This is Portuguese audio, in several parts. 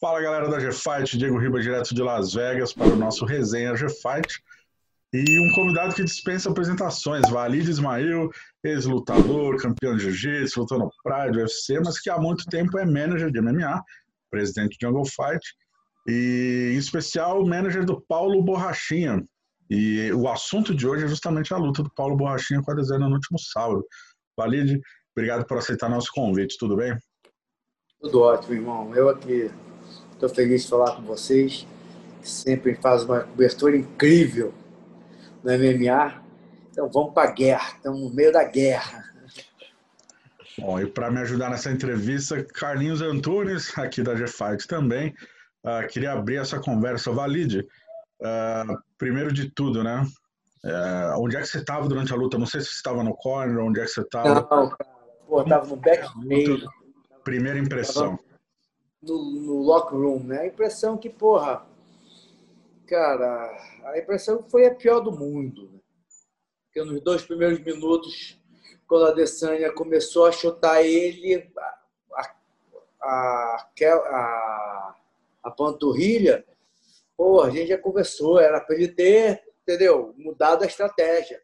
Fala galera da G-Fight, Diego Riba direto de Las Vegas para o nosso resenha G-Fight. E um convidado que dispensa apresentações, Valide Ismail, ex-lutador, campeão de jiu-jitsu, lutou no Pride, UFC, mas que há muito tempo é manager de MMA, presidente de Jungle Fight, e em especial manager do Paulo Borrachinha. E o assunto de hoje é justamente a luta do Paulo Borrachinha com a dezena no último sábado. Valide, obrigado por aceitar nosso convite, tudo bem? Tudo ótimo, irmão. Eu aqui estou feliz de falar com vocês, sempre faz uma cobertura incrível no MMA. Então vamos para a guerra, estamos no meio da guerra. Bom, e para me ajudar nessa entrevista, Carlinhos Antunes, aqui da G-Fight também. Uh, queria abrir essa conversa. Valide, uh, primeiro de tudo, né? Uh, onde é que você estava durante a luta? Não sei se você estava no corner, onde é que você estava. Não, cara. Pô, estava no backstage. Primeira impressão. No, no locker room, né? A impressão que, porra, cara, a impressão foi a pior do mundo. Né? Porque nos dois primeiros minutos, quando a Adesanya começou a chutar ele, a, a, a, a panturrilha, pô, a gente já conversou, era para ele ter, entendeu? Mudado a estratégia.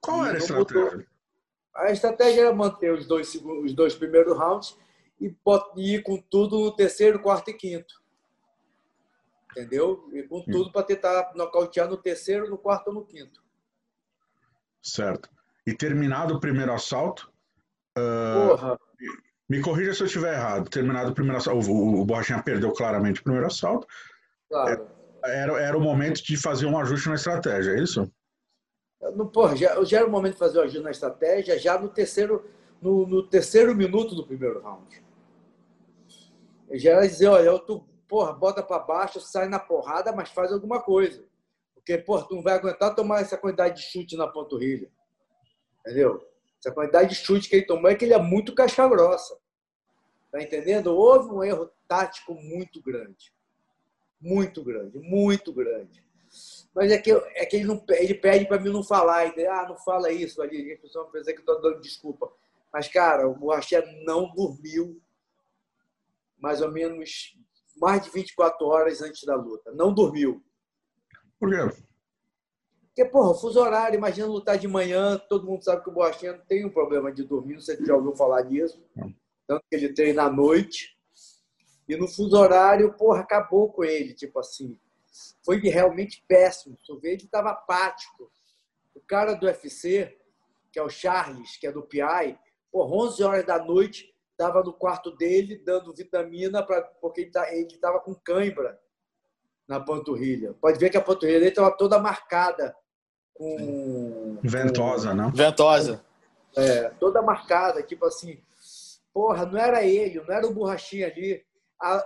Qual era a estratégia? Mudou. A estratégia era manter os dois, os dois primeiros rounds e ir com tudo no terceiro, quarto e quinto entendeu? E com tudo para tentar nocautear no terceiro, no quarto ou no quinto. Certo. E terminado o primeiro assalto. Uh, Porra. Me corrija se eu estiver errado. Terminado o primeiro assalto, o, o Borrachinha perdeu claramente o primeiro assalto. Claro. É, era, era o momento de fazer um ajuste na estratégia, é isso? No, porra, já, já era o momento de fazer o ajuste na estratégia, já no terceiro, no, no terceiro minuto do primeiro round. Já era dizer, olha, eu tô, porra, bota para baixo, sai na porrada, mas faz alguma coisa. Porque, porra, tu não vai aguentar tomar essa quantidade de chute na panturrilha. Entendeu? Essa quantidade de chute que ele tomou é que ele é muito casca grossa. Tá entendendo? Houve um erro tático muito grande. Muito grande, muito grande. Mas é que, é que ele, não, ele pede para mim não falar. Ele, ah, não fala isso, ali. A pessoa pensa que eu estou dando desculpa. Mas, cara, o Borrachê não dormiu mais ou menos mais de 24 horas antes da luta. Não dormiu. Por quê? Porque, porra, fuso horário, imagina lutar de manhã, todo mundo sabe que o Borrachinha não tem um problema de dormir, não sei se já ouviu falar disso. Tanto que ele treina à noite. E no fuso horário, porra, acabou com ele, tipo assim. Foi realmente péssimo. Tu vê, ele estava apático. O cara do UFC, que é o Charles, que é do PI, porra, 11 horas da noite, estava no quarto dele dando vitamina para porque ele estava tá, com cãibra na panturrilha. Pode ver que a panturrilha dele estava toda marcada com ventosa, com, não? Ventosa. É, toda marcada, tipo assim, porra, não era ele, não era o borrachinha ali. A,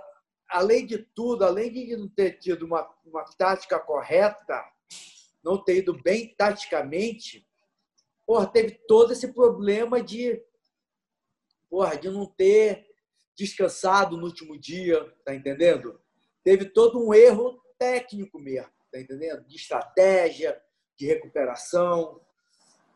além de tudo, além de não ter tido uma, uma tática correta, não ter ido bem taticamente, porra, teve todo esse problema de porra, de não ter descansado no último dia, tá entendendo? Teve todo um erro técnico mesmo, tá entendendo? De estratégia, de recuperação.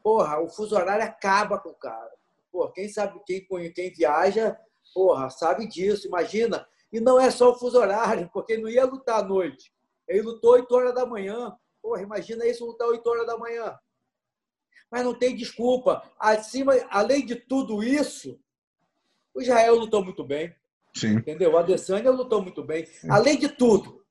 Porra, o fuso horário acaba com o cara. Porra, quem sabe, quem, quem viaja, porra, sabe disso, imagina. E não é só o fuso horário, porque ele não ia lutar à noite. Ele lutou 8 horas da manhã. Porra, imagina isso lutar 8 horas da manhã. Mas não tem desculpa. Acima, além de tudo isso, o Israel lutou muito bem. Sim. Entendeu? O Adesanya lutou muito bem. Sim. Além de tudo,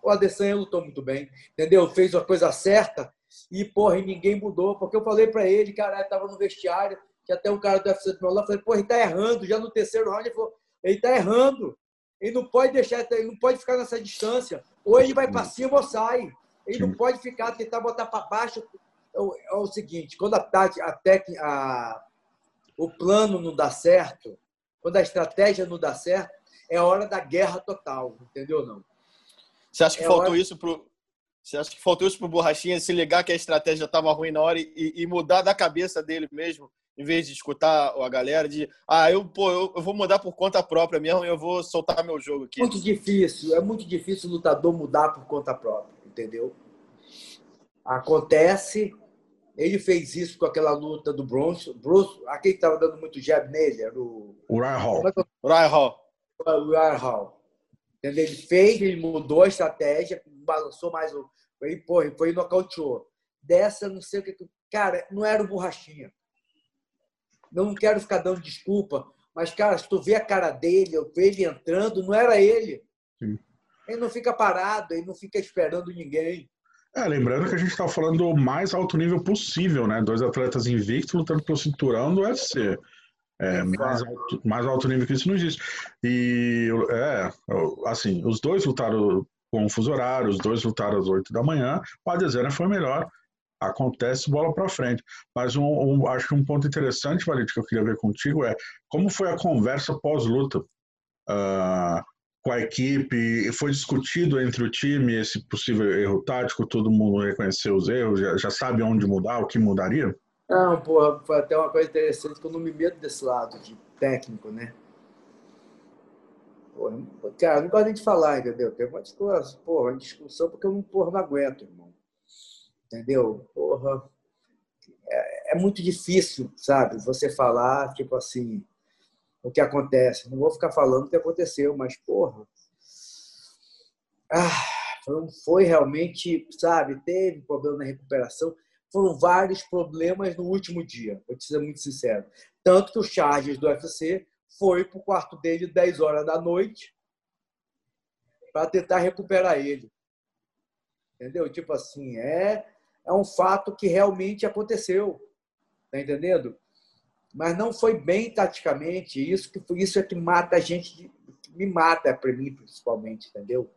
o Adesanya lutou muito bem. Entendeu? Fez a coisa certa e, porra, ninguém mudou. Porque eu falei para ele, cara, estava no vestiário, que até um cara do UFC do meu lado, falei, porra, ele tá errando. Já no terceiro round, ele falou, ele tá errando. Ele não pode deixar, ele não pode ficar nessa distância. Ou ele vai para cima ou sai. Ele não pode ficar, tentar botar para baixo. É o, é o seguinte, quando a, a, a, o plano não dá certo, quando a estratégia não dá certo, é hora da guerra total, entendeu não? Você acha que é faltou hora... isso pro você acha que faltou isso pro Borrachinha se ligar que a estratégia estava ruim na hora e, e, mudar da cabeça dele mesmo, em vez de escutar a galera de ah, eu, pô, eu, eu vou mudar por conta própria mesmo e eu vou soltar meu jogo aqui. Muito difícil, é muito difícil o lutador mudar por conta própria, entendeu? Acontece, Ele fez isso com aquela luta do Bronson. Bruce, aquele que estava dando muito jab nele, era o. O Ryan Hall. É Ryan Hall. O Ryan Hall. Entendeu? Ele fez, ele mudou a estratégia, balançou mais o. Ele, porra, foi e nocauteou. Dessa, não sei o que. Cara, não era o borrachinha. Não quero ficar dando desculpa, mas, cara, se tu vê a cara dele, eu vejo ele entrando, não era ele. Sim. Ele não fica parado, ele não fica esperando ninguém. É, lembrando que a gente está falando do mais alto nível possível, né? Dois atletas invictos lutando pelo cinturão do UFC. É, mais, alto, mais alto nível que isso não existe. E, é, assim, os dois lutaram com o fuso horário, os dois lutaram às 8 da manhã. O Adesanya foi melhor. Acontece bola para frente. Mas um, um, acho que um ponto interessante, Valide, que eu queria ver contigo é como foi a conversa pós-luta. Uh, com a equipe? Foi discutido entre o time esse possível erro tático? Todo mundo reconheceu os erros? Já, já sabe onde mudar, o que mudaria? Não, porra, foi até uma coisa interessante que eu não me meto desse lado de técnico, né? Porra, cara, não gosto nem de falar, entendeu? Tem uma discussão, porra, uma discussão porque eu não, porra, não aguento, irmão. Entendeu? Porra, é, é muito difícil, sabe? Você falar, tipo assim, o que acontece. Não vou ficar falando o que aconteceu, mas, porra. Ah, foi realmente, sabe, teve problema na recuperação. Foram vários problemas no último dia, vou te ser muito sincero. Tanto que o Chargers do UFC foi para o quarto dele 10 horas da noite para tentar recuperar ele. Entendeu? Tipo assim, é, é um fato que realmente aconteceu. Tá entendendo? mas não foi bem taticamente. Isso que isso é que mata a gente, me mata para mim principalmente, entendeu?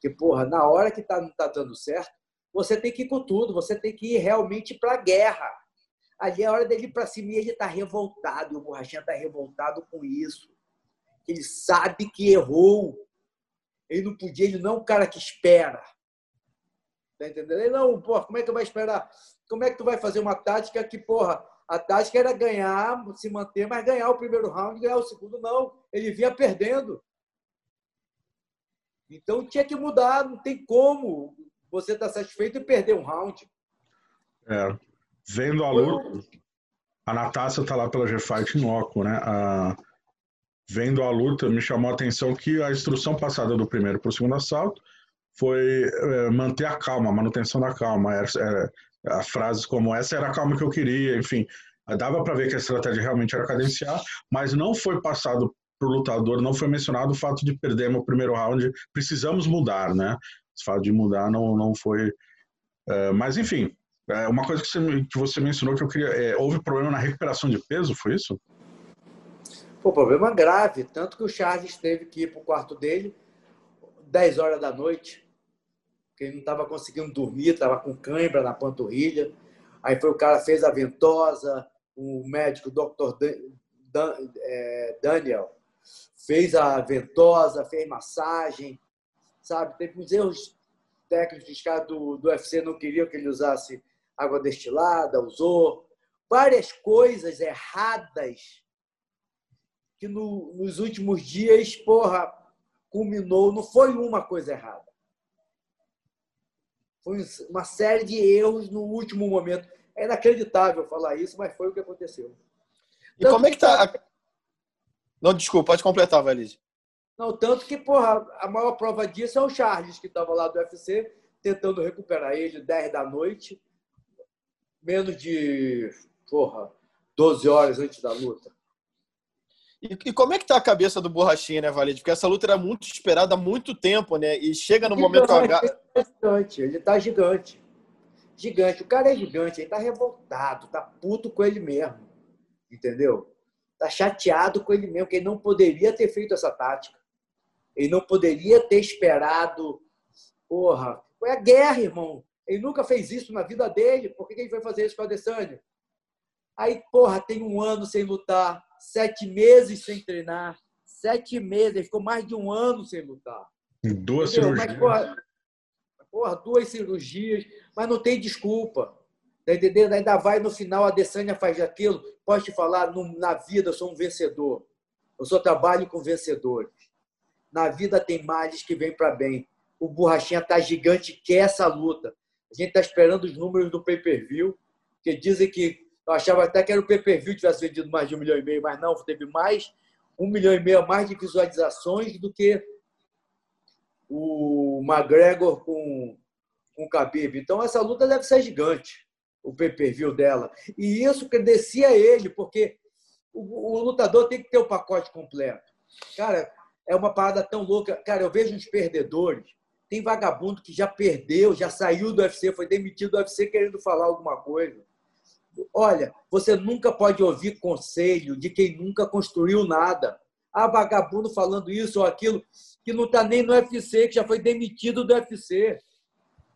Que porra, na hora que tá não tá dando certo, você tem que ir com tudo, você tem que ir realmente para a guerra. Ali é a hora dele ir para cima e ele tá revoltado, o Borrachinha tá revoltado com isso. Ele sabe que errou. Ele não podia, ele não é um cara que espera. Tá entendendo? Ele não, porra, como é que vai esperar? Como é que tu vai fazer uma tática que, porra, a tática era ganhar, se manter, mas ganhar o primeiro round, ganhar o segundo, não. Ele vinha perdendo. Então tinha que mudar, não tem como você estar tá satisfeito e perder um round. É. Vendo a luta, a Natácia está lá pela G-Fight Noco, né? A... Vendo a luta, me chamou a atenção que a instrução passada do primeiro para o segundo assalto foi é, manter a calma, a manutenção da calma. É, é, a frases como essa era a calma que eu queria, enfim. Dava para ver que a estratégia realmente era cadenciar, mas não foi passado para o lutador, não foi mencionado o fato de perder o primeiro round. Precisamos mudar, né? O fato de mudar não, não foi. É, mas, enfim, é uma coisa que você, que você mencionou que eu queria. É, houve problema na recuperação de peso, foi isso? Pô, problema grave. Tanto que o Charles teve que ir para o quarto dele 10 horas da noite porque ele não estava conseguindo dormir, estava com cãibra na panturrilha. Aí foi o cara fez a ventosa, o médico, o. Dan, é, Daniel, fez a ventosa, fez massagem, sabe? Teve uns erros técnicos, os caras do, do UFC não queriam que ele usasse água destilada, usou. Várias coisas erradas que no, nos últimos dias, porra, culminou. Não foi uma coisa errada. Foi uma série de erros no último momento. É inacreditável falar isso, mas foi o que aconteceu. E tanto como é que tá? Que... Não, desculpa, pode completar, Valise. Não, tanto que, porra, a maior prova disso é o Charles, que estava lá do UFC, tentando recuperar ele 10 da noite, menos de, porra, 12 horas antes da luta. E, e, como é que tá a cabeça do Borrachinha, né, Valide? Porque essa luta era muito esperada há muito tempo, né? E chega no momento H. Ele tá gigante, ele tá gigante. Gigante. O cara é gigante, ele tá revoltado, tá puto com ele mesmo. Entendeu? Tá chateado com ele mesmo, que ele não poderia ter feito essa tática. Ele não poderia ter esperado. Porra, foi a guerra, irmão. Ele nunca fez isso na vida dele. Por que ele foi fazer isso com a Adesanya? Aí, porra, tem um ano sem lutar sete meses sem treinar. Sete meses. Ele ficou mais de um ano sem lutar. Duas Entendeu? cirurgias. Mas, porra, porra, duas cirurgias, mas não tem desculpa. Tá entendendo? Ainda vai no final, a Dessânia faz aquilo. Pode te falar, no, na vida eu sou um vencedor. Eu só trabalho com vencedores. Na vida tem males que vêm para bem. O Borrachinha tá gigante, quer essa luta. A gente tá esperando os números do pay-per-view. Porque dizem que eu achava até que era o pay-per-view tivesse vendido mais de um milhão e meio, mas não, teve mais um milhão e meio a mais de visualizações do que o McGregor com, com o Khabib. Então, essa luta deve ser gigante, o pay-per-view dela. E isso credencia ele, porque o, o, lutador tem que ter o pacote completo. Cara, é uma parada tão louca. Cara, eu vejo uns perdedores. Tem vagabundo que já perdeu, já saiu do UFC, foi demitido do UFC querendo falar alguma coisa. Olha, você nunca pode ouvir conselho de quem nunca construiu nada. Ah, vagabundo falando isso ou aquilo, que não está nem no UFC, que já foi demitido do UFC.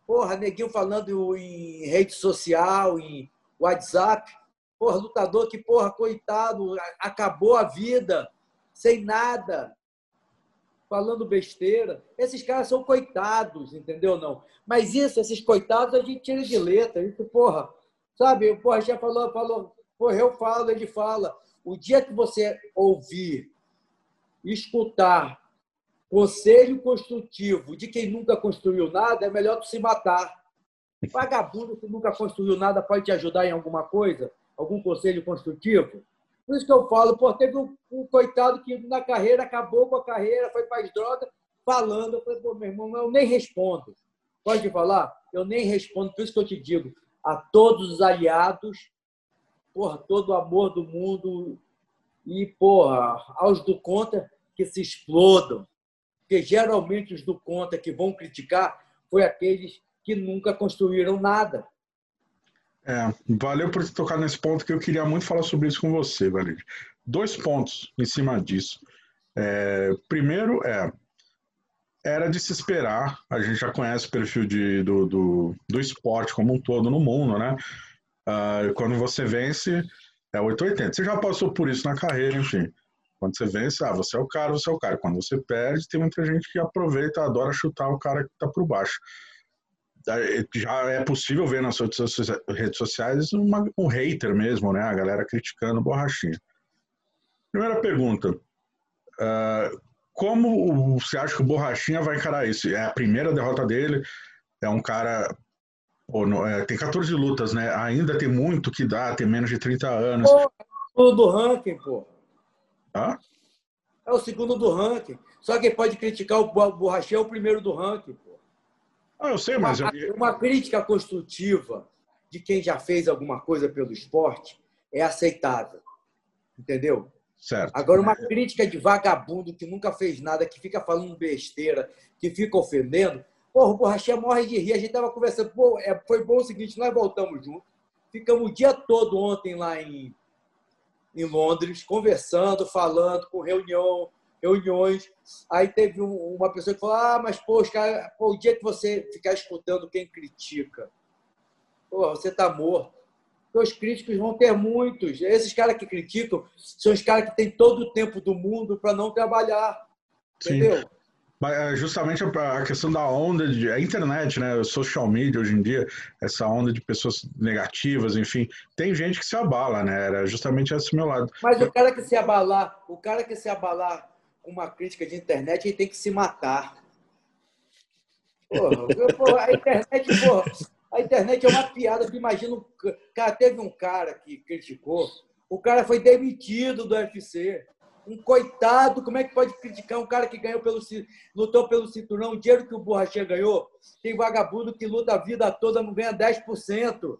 Porra, neguinho falando em rede social, em WhatsApp. Porra, lutador que, porra, coitado, acabou a vida, sem nada, falando besteira. Esses caras são coitados, entendeu? Não. Mas isso, esses coitados, a gente tira de letra. Isso, porra, Sabe, o Borja falou, falou, porra, eu falo, ele fala. O dia que você ouvir, escutar conselho construtivo de quem nunca construiu nada, é melhor tu se matar. Vagabundo que nunca construiu nada pode te ajudar em alguma coisa? Algum conselho construtivo? Por isso que eu falo, pô, teve um, um coitado que na carreira acabou com a carreira, foi para as drogas, falando. Eu falei, pô, meu irmão, eu nem respondo. Pode falar? Eu nem respondo, por isso que eu te digo a todos os aliados, porra, todo o amor do mundo e, porra, aos do conta que se explodam. Porque geralmente os do conta que vão criticar foi aqueles que nunca construíram nada. É, valeu por tocar nesse ponto que eu queria muito falar sobre isso com você, Valério. Dois pontos em cima disso. É, primeiro é era de se esperar. A gente já conhece o perfil de, do, do, do esporte como um todo no mundo, né? Uh, quando você vence, é 880. Você já passou por isso na carreira, enfim. Quando você vence, ah, você é o cara, você é o cara. Quando você perde, tem muita gente que aproveita, adora chutar o cara que tá por baixo. Já é possível ver nas redes sociais uma, um hater mesmo, né? A galera criticando borrachinha. Primeira pergunta. Uh, como você acha que o Borrachinha vai encarar isso? É a primeira derrota dele, é um cara. Pô, não, é, tem 14 lutas, né? Ainda tem muito que dá, tem menos de 30 anos. Pô, segundo do ranking, pô. Hã? É o segundo do ranking. Só quem pode criticar o Borrachinha é o primeiro do ranking, pô. Ah, eu sei, mas. Uma, eu... uma crítica construtiva de quem já fez alguma coisa pelo esporte é aceitável. Entendeu? Certo. Agora, uma crítica de vagabundo que nunca fez nada, que fica falando besteira, que fica ofendendo. Porra, o morre de rir. A gente estava conversando. Pô, é, foi bom o seguinte: nós voltamos juntos. Ficamos o dia todo ontem lá em, em Londres, conversando, falando, com reunião, reuniões. Aí teve um, uma pessoa que falou: Ah, mas pô, cara, pô, o dia que você ficar escutando quem critica, pô, você está morto os críticos vão ter muitos. Esses caras que criticam são os caras que têm todo o tempo do mundo para não trabalhar. Sim. Entendeu? É justamente a questão da onda de a internet, né, social media hoje em dia, essa onda de pessoas negativas, enfim, tem gente que se abala, né? Era justamente esse meu lado. Mas o cara que se abalar, o cara que se abalar com uma crítica de internet, ele tem que se matar. Porra a internet, porra, a internet é uma piada. Imagina, cara, teve um cara que criticou, o cara foi demitido do UFC. Um coitado, como é que pode criticar um cara que ganhou pelo lutou pelo cinturão, o dinheiro que o Borrachinha ganhou? Tem vagabundo que luta a vida toda, não ganha 10%.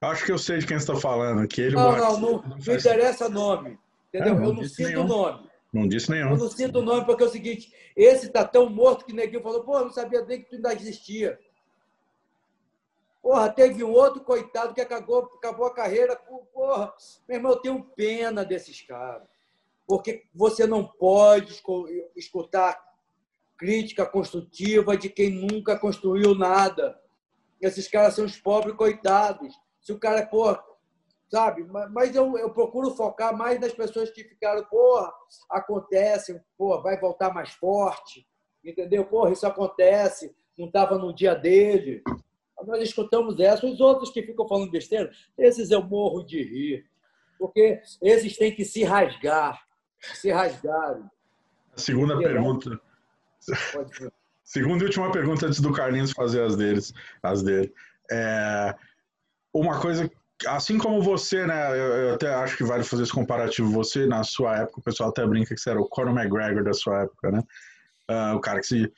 Acho que eu sei de quem você está falando. Que ele não, não, não, não, faz... interessa nome. Entendeu? É, eu não sinto o nome. Não disse nenhum. Eu não sinto o nome porque é o seguinte: esse tá tão morto que neguinho falou, pô, eu não sabia nem que tu ainda existia. Porra, teve um outro coitado que acabou, acabou a carreira. Porra, meu irmão, eu tenho pena desses caras. Porque você não pode escutar crítica construtiva de quem nunca construiu nada. Esses caras são os pobres coitados. Se o cara, porra, sabe? Mas eu, eu procuro focar mais nas pessoas que ficaram, porra, acontece, porra, vai voltar mais forte, entendeu? Porra, isso acontece, não estava no dia dele. Nós escutamos essa. Os outros que ficam falando besteira, esses eu morro de rir. Porque esses têm que se rasgar. Se rasgarem. A segunda Porque pergunta. Segunda e última pergunta antes do Carlinhos fazer as deles, as dele. É, uma coisa assim como você, né? Eu, eu, até acho que vale fazer esse comparativo. Você, na sua época, o pessoal até brinca que você era o Conor McGregor da sua época, né? Uh, o cara que se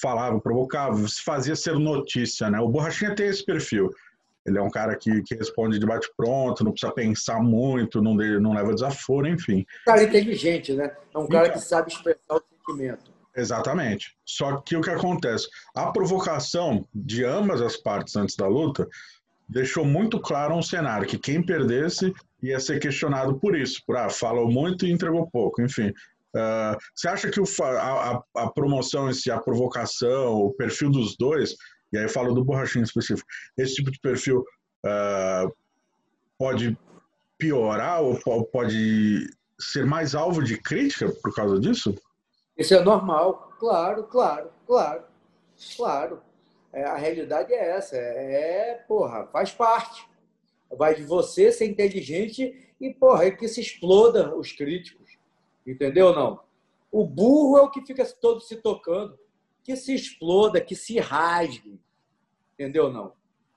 falava, provocava, se fazia ser notícia, né? O Borrachinha tem esse perfil. Ele é um cara que, que responde de bate-pronto, não precisa pensar muito, não, não leva desaforo, enfim. Um cara inteligente, né? É um cara então, que sabe expressar o sentimento. Exatamente. Só que o que acontece? A provocação de ambas as partes antes da luta deixou muito claro um cenário que quem perdesse ia ser questionado por isso, por ah, falou muito e entregou pouco, enfim. Uh, você acha que o, a, a, promoção em a provocação, o perfil dos dois, e aí eu falo do borrachinho específico, esse tipo de perfil uh, pode piorar ou pode ser mais alvo de crítica por causa disso? Isso é normal, claro, claro, claro, claro. É, a realidade é essa, é, porra, faz parte. Vai de você ser inteligente e, porra, é que se exploda os críticos. Entendeu não? O burro é o que fica todo se tocando. Que se exploda, que se rasgue. Entendeu não?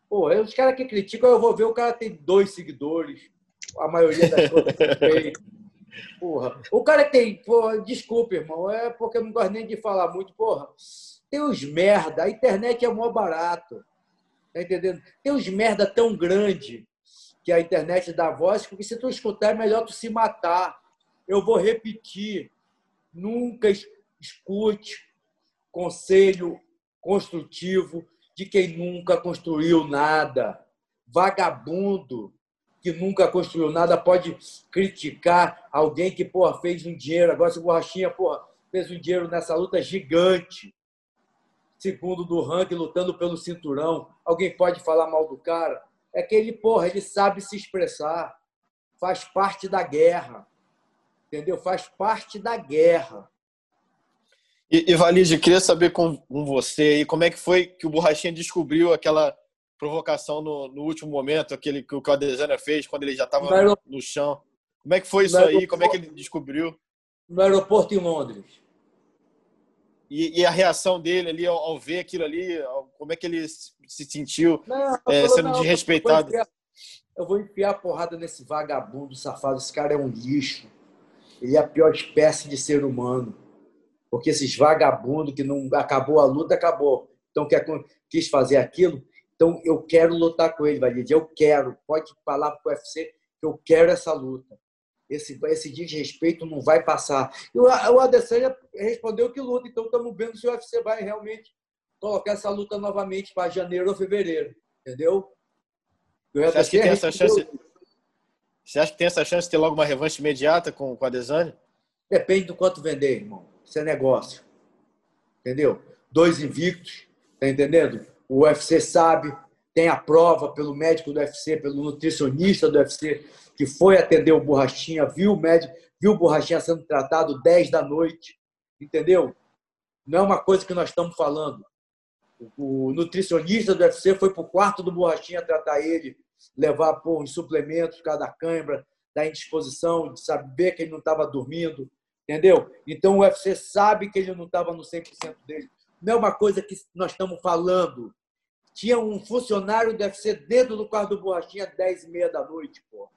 Pô, os caras que criticam, eu vou ver o cara tem dois seguidores, a maioria das coisas que Porra. O cara tem, porra, desculpa, irmão, é porque eu não gosto nem de falar muito, porra. Tem uns merda, a internet é mó barato. Tá entendendo? Tem uns merda tão grande que a internet dá voz, que se tu escutar é melhor tu se matar. Eu vou repetir. Nunca escute conselho construtivo de quem nunca construiu nada. Vagabundo que nunca construiu nada pode criticar alguém que porra, fez um dinheiro. Agora, se o Borrachinha porra, fez um dinheiro nessa luta gigante, segundo do ranking, lutando pelo cinturão. Alguém pode falar mal do cara? É que ele, porra, ele sabe se expressar. Faz parte da guerra. Entendeu? Faz parte da guerra. E, e Valide, queria saber com, com você aí, como é que foi que o Borrachinha descobriu aquela provocação no, no último momento, aquele que o Adesanya fez quando ele já estava no, no chão. Como é que foi isso aí? Como é que ele descobriu? No aeroporto em Londres. E, e, a reação dele ali ao, ao, ver aquilo ali, como é que ele se sentiu não, é, sendo não, desrespeitado? Eu vou, enfiar, eu vou enfiar a porrada nesse vagabundo safado. Esse cara é um lixo. Ele é a pior espécie de ser humano. Porque esses vagabundos que não acabou a luta, acabou. Então quer, quis fazer aquilo. Então eu quero lutar com ele, Valide. Eu quero. Pode falar para o UFC que eu quero essa luta esse, esse desrespeito não vai passar. E o, o Adesanya respondeu que luta, então estamos vendo se o UFC vai realmente colocar essa luta novamente para janeiro ou fevereiro, entendeu? Você acha, que tem essa chance, você acha que tem essa chance de ter logo uma revanche imediata com, com a? Depende do quanto vender, irmão. Isso é negócio. Entendeu? Dois invictos, tá entendendo? O UFC sabe, tem a prova pelo médico do UFC, pelo nutricionista do UFC, que foi atender o Borrachinha, viu o médico, viu o Borrachinha sendo tratado 10 da noite, entendeu? Não é uma coisa que nós estamos falando. O nutricionista do UFC foi para o quarto do Borrachinha tratar ele, levar pô, os suplementos, cada câimbra, dar indisposição, de saber que ele não estava dormindo, entendeu? Então o UFC sabe que ele não estava no 100% dele. Não é uma coisa que nós estamos falando. Tinha um funcionário do UFC dentro do quarto do Borrachinha às 10 e meia da noite, pô.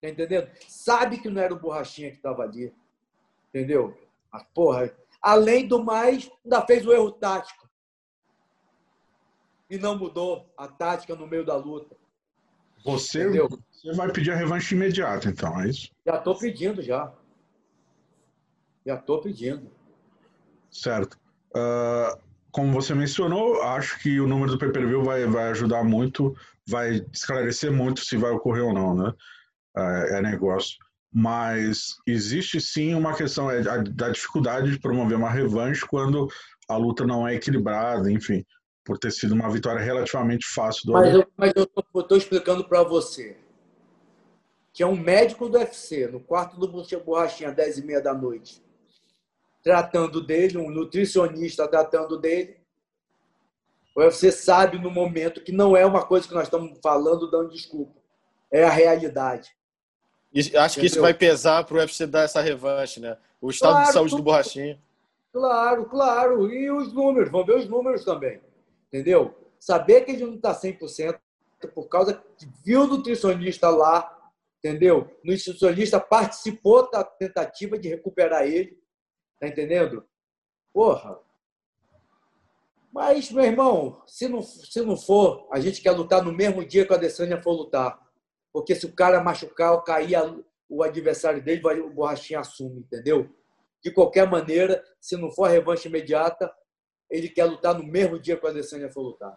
Tá entendendo? Sabe que não era o Borrachinha que estava ali. Entendeu? Mas, porra, além do mais, ainda fez o erro tático. E não mudou a tática no meio da luta. Você, você vai pedir a revanche imediata, então, é isso? Já estou pedindo, já. Já estou pedindo. Certo. Uh, como você mencionou, acho que o número do pay-per-view vai, vai ajudar muito, vai esclarecer muito se vai ocorrer ou não, né? é, é negócio. Mas existe sim uma questão é, da dificuldade de promover uma revanche quando a luta não é equilibrada, enfim, por ter sido uma vitória relativamente fácil do Mas eu, mas eu estou explicando para você que é um médico do UFC, no quarto do Borrachinha, às 10 e meia da noite, tratando dele, um nutricionista tratando dele. O UFC sabe no momento que não é uma coisa que nós estamos falando, dando desculpa. É a realidade. E acho Entendeu? que isso vai pesar para o UFC dar essa revanche, né? O estado claro, de saúde do Borrachinha. Claro, claro. E os números, vamos ver os números também. Entendeu? Saber que ele não está 100%, por causa que viu o nutricionista lá, entendeu? O nutricionista participou da tentativa de recuperar ele, tá entendendo? Porra. Mas, meu irmão, se não, se não for, a gente quer lutar no mesmo dia que a Adesanya for lutar. Porque se o cara machucar ou cair o adversário dele, o Borrachinha assume, entendeu? De qualquer maneira, se não for a revanche imediata, ele quer lutar no mesmo dia que a Adesanya for lutar.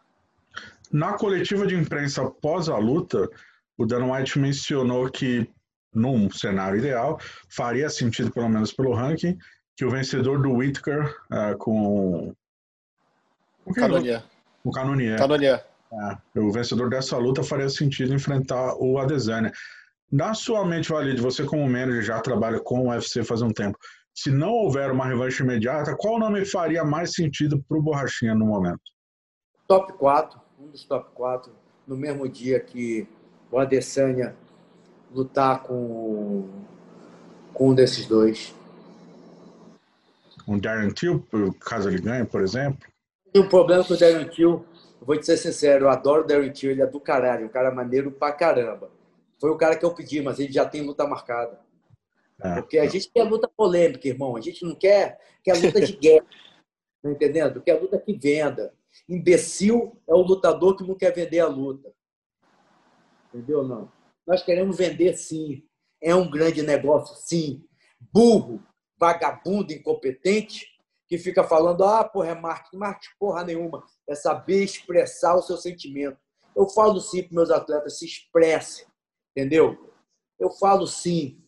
Na coletiva de imprensa após a luta, o Dan White mencionou que, num cenário ideal, faria sentido, pelo menos pelo ranking, que o vencedor do Whitaker uh, com. O Canonier. O Canonier. Canonier. É, o vencedor dessa luta faria sentido enfrentar o Adesanya. Na sua mente, Valide, você como manager já trabalha com o UFC faz um tempo. Se não houver uma revanche imediata, qual nome faria mais sentido para o Borrachinha no momento? Top 4, um dos top 4, no mesmo dia que o Adesanya lutar com, com um desses dois. Um Darren Till, caso ele ganhe, por exemplo? Tem um problema com o Darren Till, vou te ser sincero, eu adoro o Darren Till, ele é do caralho, um cara maneiro pra caramba. Foi o cara que eu pedi, mas ele já tem luta marcada. É. Porque a gente quer luta polêmica, irmão. A gente não quer, quer luta de guerra. Tá entendendo? Quer luta que venda. Imbecil é o lutador que não quer vender a luta. Entendeu? Não. Nós queremos vender sim. É um grande negócio, sim. Burro, vagabundo, incompetente, que fica falando, ah, porra, é marketing. Marketing porra nenhuma. É saber expressar o seu sentimento. Eu falo sim para meus atletas, se expresse. Entendeu? Eu falo sim,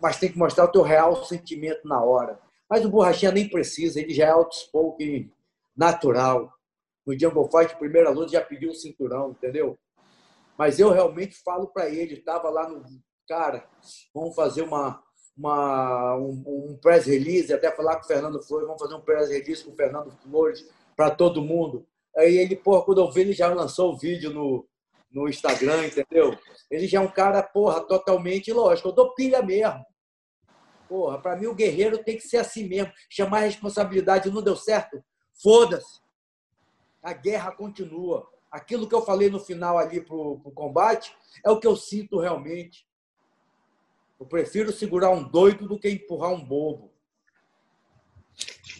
mas tem que mostrar o teu real sentimento na hora. Mas o Borrachinha nem precisa, ele já é outspoken natural. No Jungle Fight, primeira luta, já pediu um cinturão, entendeu? Mas eu realmente falo para ele, estava lá no. Cara, vamos fazer uma, uma, um, um press release, até falar com o Fernando Flores, vamos fazer um press release com o Fernando Flores para todo mundo. Aí ele, porra, quando eu vi, ele já lançou o vídeo no, no Instagram, entendeu? Ele já é um cara, porra, totalmente lógico. Eu dou pilha mesmo. Porra, para mim o guerreiro tem que ser assim mesmo. Chamar a responsabilidade não deu certo? Foda-se. A guerra continua. Aquilo que eu falei no final ali pro, pro combate é o que eu sinto realmente. Eu prefiro segurar um doido do que empurrar um bobo.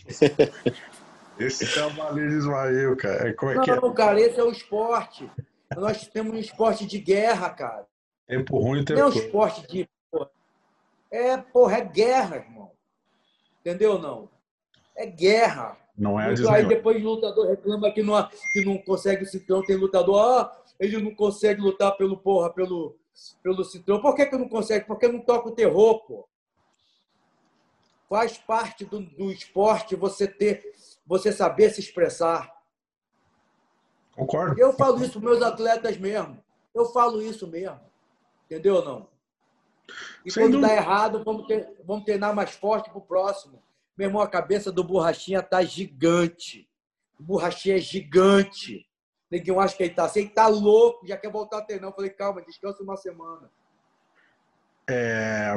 Esse é o Valir Ismael, cara. Como é não, que é? não, cara, esse é o esporte. Nós temos um esporte de guerra, cara. Tempo ruim e tempo Não é um esporte de. Porra. É, porra, é guerra, irmão. Entendeu não? É guerra. Não é a Aí depois o lutador reclama que não, que não consegue cinturão. Tem lutador, ah, ele não consegue lutar pelo porra, pelo, pelo cinturão. Por que, que não consegue? Porque não toca o terror, pô. Faz parte do, do esporte você ter, você saber se expressar. Concordo. Eu falo isso para meus atletas mesmo. Eu falo isso mesmo. Entendeu ou não? E Sem quando dúvida. dá errado, vamos, ter, vamos treinar mais forte para o próximo. Meu irmão, a cabeça do Borrachinha tá gigante. O Borrachinha é gigante. Ninguém acha que ele tá assim. Ele tá louco, já quer voltar a treinar. Eu falei, calma, descansa uma semana. É...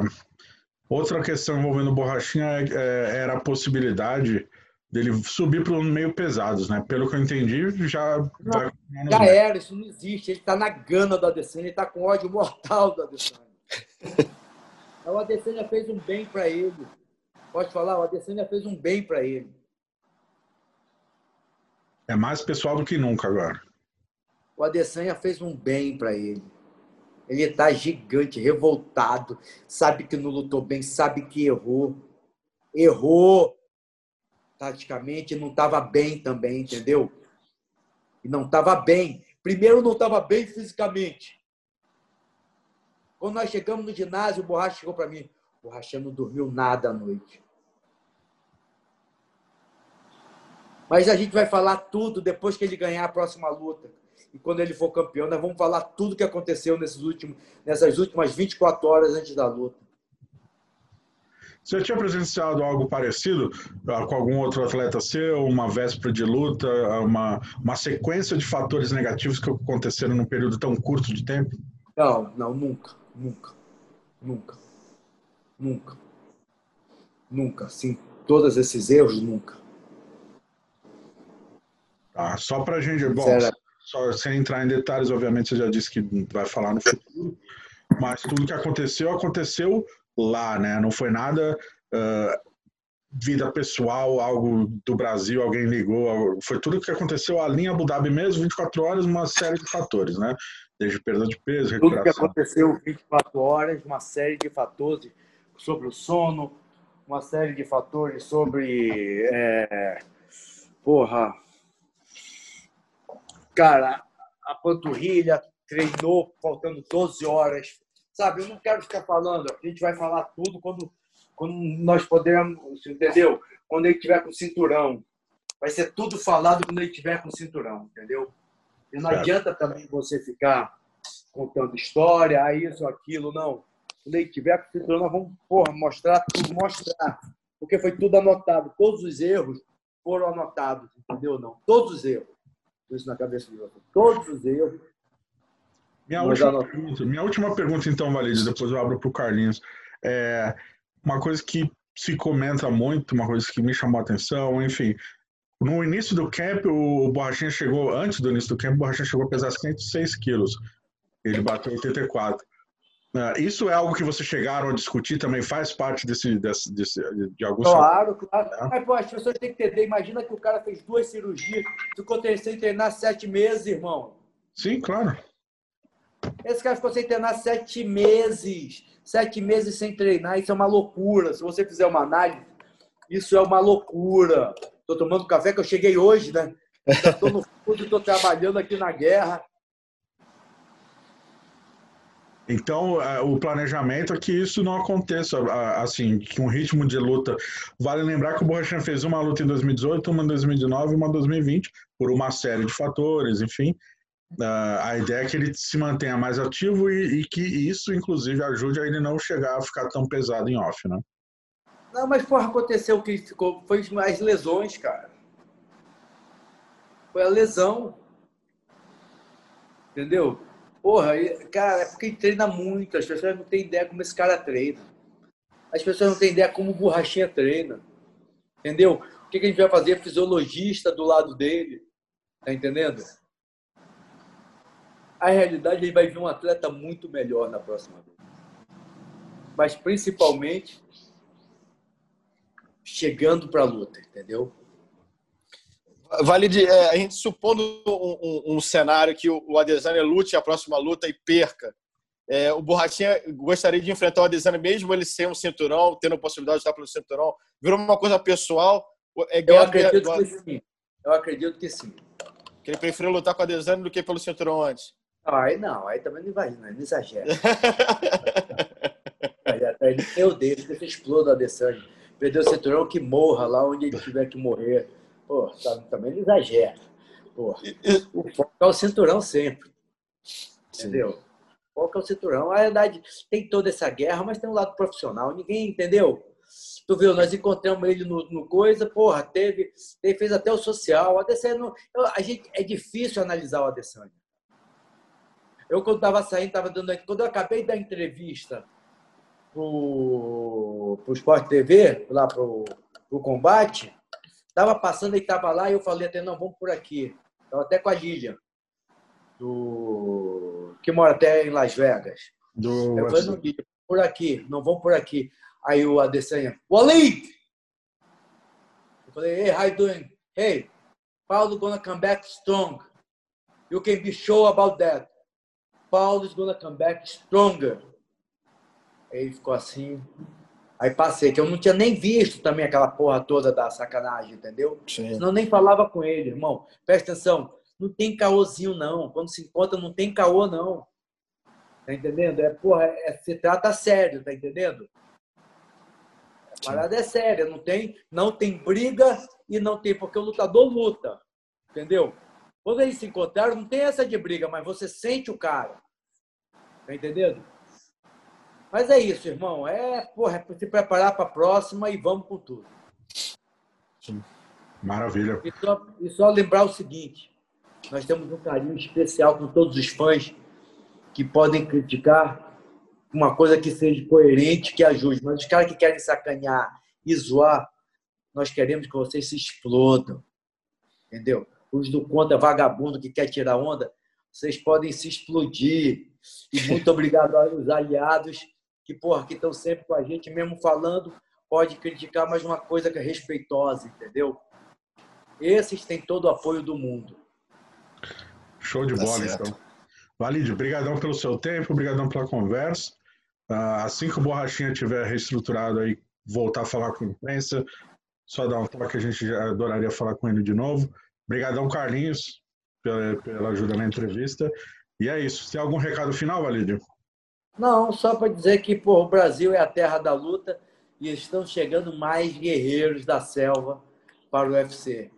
Outra questão envolvendo o Borrachinha é, é, era a possibilidade dele subir para os meio pesados, né? Pelo que eu entendi, já não, Já era, isso não existe. Ele está na gana do Adesanya, ele está com ódio mortal do Adesanya. o Adesanya fez um bem para ele. Pode falar, o Adesanya fez um bem para ele. É mais pessoal do que nunca agora. O Adesanya fez um bem para ele. Ele está gigante, revoltado, sabe que não lutou bem, sabe que errou. Errou taticamente, não estava bem também, entendeu? E não estava bem. Primeiro, não estava bem fisicamente. Quando nós chegamos no ginásio, o Borracha chegou para mim. O Borracha não dormiu nada à noite. Mas a gente vai falar tudo depois que ele ganhar a próxima luta. E quando ele for campeão, nós vamos falar tudo que aconteceu nesses últimos, nessas últimas 24 horas antes da luta. Você tinha presenciado algo parecido uh, com algum outro atleta seu, uma véspera de luta, uma, uma sequência de fatores negativos que aconteceram num período tão curto de tempo? Não, não, nunca, nunca, nunca, nunca, nunca. Sim, todos esses erros, nunca. Tá, só pra gente. Bom, só sem entrar em detalhes, obviamente você já disse que vai falar no futuro, mas tudo que aconteceu, aconteceu lá, né? Não foi nada uh, vida pessoal, algo do Brasil, alguém ligou, foi tudo que aconteceu ali em Abu Dhabi mesmo, 24 horas, uma série de fatores, né? Desde perda de peso, recuperação. Tudo que aconteceu 24 horas, uma série de fatores sobre o sono, uma série de fatores sobre. É, porra. Cara, a panturrilha treinou faltando 12 horas. Sabe, eu não quero ficar falando, a gente vai falar tudo quando, quando nós podemos, entendeu? Quando ele tiver com cinturão. Vai ser tudo falado quando ele tiver com cinturão, entendeu? E não adianta também você ficar contando história, ah, isso, aquilo, não quando ele tiver com cinturão, nós vamos porra, mostrar tudo, mostrar. Porque foi tudo anotado. Todos os erros foram anotados, entendeu? Não. Todos os erros. Isso na cabeça de você. Todos os erros. Minha última, pergunta, minha última pergunta, então, Valide, depois eu abro para o Carlinhos. É uma coisa que se comenta muito, uma coisa que me chamou a atenção, enfim. No início do camp, o Borrachinha chegou, antes do início do camp, o Borrachinha chegou a pesar 506 quilos. Ele bateu 84. É, isso é algo que vocês chegaram a discutir, também faz parte desse, desse, desse de alguns. Claro, claro. É. Mas, pô, as pessoas têm que entender. Imagina que o cara fez duas cirurgias, ficou sem treinar sete meses, irmão. Sim, claro. Esse cara ficou sem treinar sete meses. Sete meses sem treinar, isso é uma loucura. Se você fizer uma análise, isso é uma loucura. Estou tomando café que eu cheguei hoje, né? Estou no fundo, estou trabalhando aqui na guerra. Então, é, o planejamento é que isso não aconteça, assim, que um ritmo de luta. Vale lembrar que o Borrachinha fez uma luta em 2018, uma em 2019 e uma em 2020, por uma série de fatores, enfim. A ideia é que ele se mantenha mais ativo e, e que isso, inclusive, ajude a ele não chegar a ficar tão pesado em off, né? Não, mas, porra, aconteceu que ficou. Foi as lesões, cara. Foi a lesão. Entendeu? Porra, cara, é porque ele treina muito, as pessoas não têm ideia como esse cara treina. As pessoas não têm ideia como o borrachinha treina. Entendeu? O que a gente vai fazer? Fisiologista do lado dele. Tá entendendo? A realidade, ele vai vir um atleta muito melhor na próxima vez. Mas principalmente chegando para a luta, entendeu? Vale de, é, a gente supondo um, um, um, cenário que o, o Adesanya lute a próxima luta e perca. É, o Borrachinha gostaria de enfrentar o Adesanya mesmo ele sem um cinturão, tendo a possibilidade de estar pelo cinturão. Virou uma coisa pessoal. É Eu acredito do... que sim. Eu acredito que sim. Que ele preferiu lutar com o Adesanya do que pelo cinturão antes. Aí não, aí também não vai, não, exagera. Meu Deus, que você exploda o Adesanya. Perdeu o cinturão, que morra lá onde ele tiver que morrer. Pô, tá, também não exagera. Pô, o foco é o cinturão sempre. Entendeu? O foco é o cinturão. A verdade, tem toda essa guerra, mas tem um lado profissional. Ninguém entendeu. Tu viu, nós encontramos ele no, no coisa, porra, teve, ele fez até o social. O Adesanya, a gente, é difícil analisar o Adesanya. Eu, quando estava saindo, estava dando. Quando eu acabei da entrevista para o Sport TV, lá para o combate, Estava passando, ele estava lá e eu falei até, não, vamos por aqui. Estava até com a Lilian, do... que mora até em Las Vegas. Do... Eu falei, não, Lilian, por aqui, não vamos por aqui. Aí o Adesanya, Wally! Eu falei, hey, how you doing? Hey, Paulo gonna come back strong. You can be sure about that. Paulo is gonna come back stronger. Aí ele ficou assim, Aí passei, que eu não tinha nem visto também aquela porra toda da sacanagem, entendeu? Sim. Senão nem falava com ele, irmão. Presta atenção, não tem caôzinho, não. Quando se encontra, não tem caô, não. Tá entendendo? É, porra, é, se trata sério, tá entendendo? A parada é séria, não tem, não tem briga e não tem, porque o lutador luta, entendeu? Quando eles se encontraram, não tem essa de briga, mas você sente o cara. Tá entendendo? Mas é isso, irmão. É, porra, é se preparar para a próxima e vamos com tudo. Sim. Maravilha. E só, e só lembrar o seguinte: nós temos um carinho especial com todos os fãs que podem criticar uma coisa que seja coerente, que ajude. Mas os caras que querem sacanear e zoar, nós queremos que vocês se explodam. Entendeu? Os do contra vagabundo que quer tirar onda, vocês podem se explodir. E muito obrigado aos aliados que, porra, que estão sempre com a gente, mesmo falando, pode criticar, mas uma coisa que é respeitosa, entendeu? Esses têm todo o apoio do mundo. Show de tá bola, certo. então. Valide, obrigadão pelo seu tempo, obrigadão pela conversa. Uh, assim que o Borrachinha tiver reestruturado aí, voltar a falar com a imprensa, só dar um toque, a gente já adoraria falar com ele de novo. Obrigadão, Carlinhos, pela, pela ajuda na entrevista. E é isso. Tem algum recado final, Valídio? Não, só para dizer que pô, o Brasil é a terra da luta e estão chegando mais guerreiros da selva para o UFC.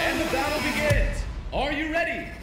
And the battle begins. Are you ready?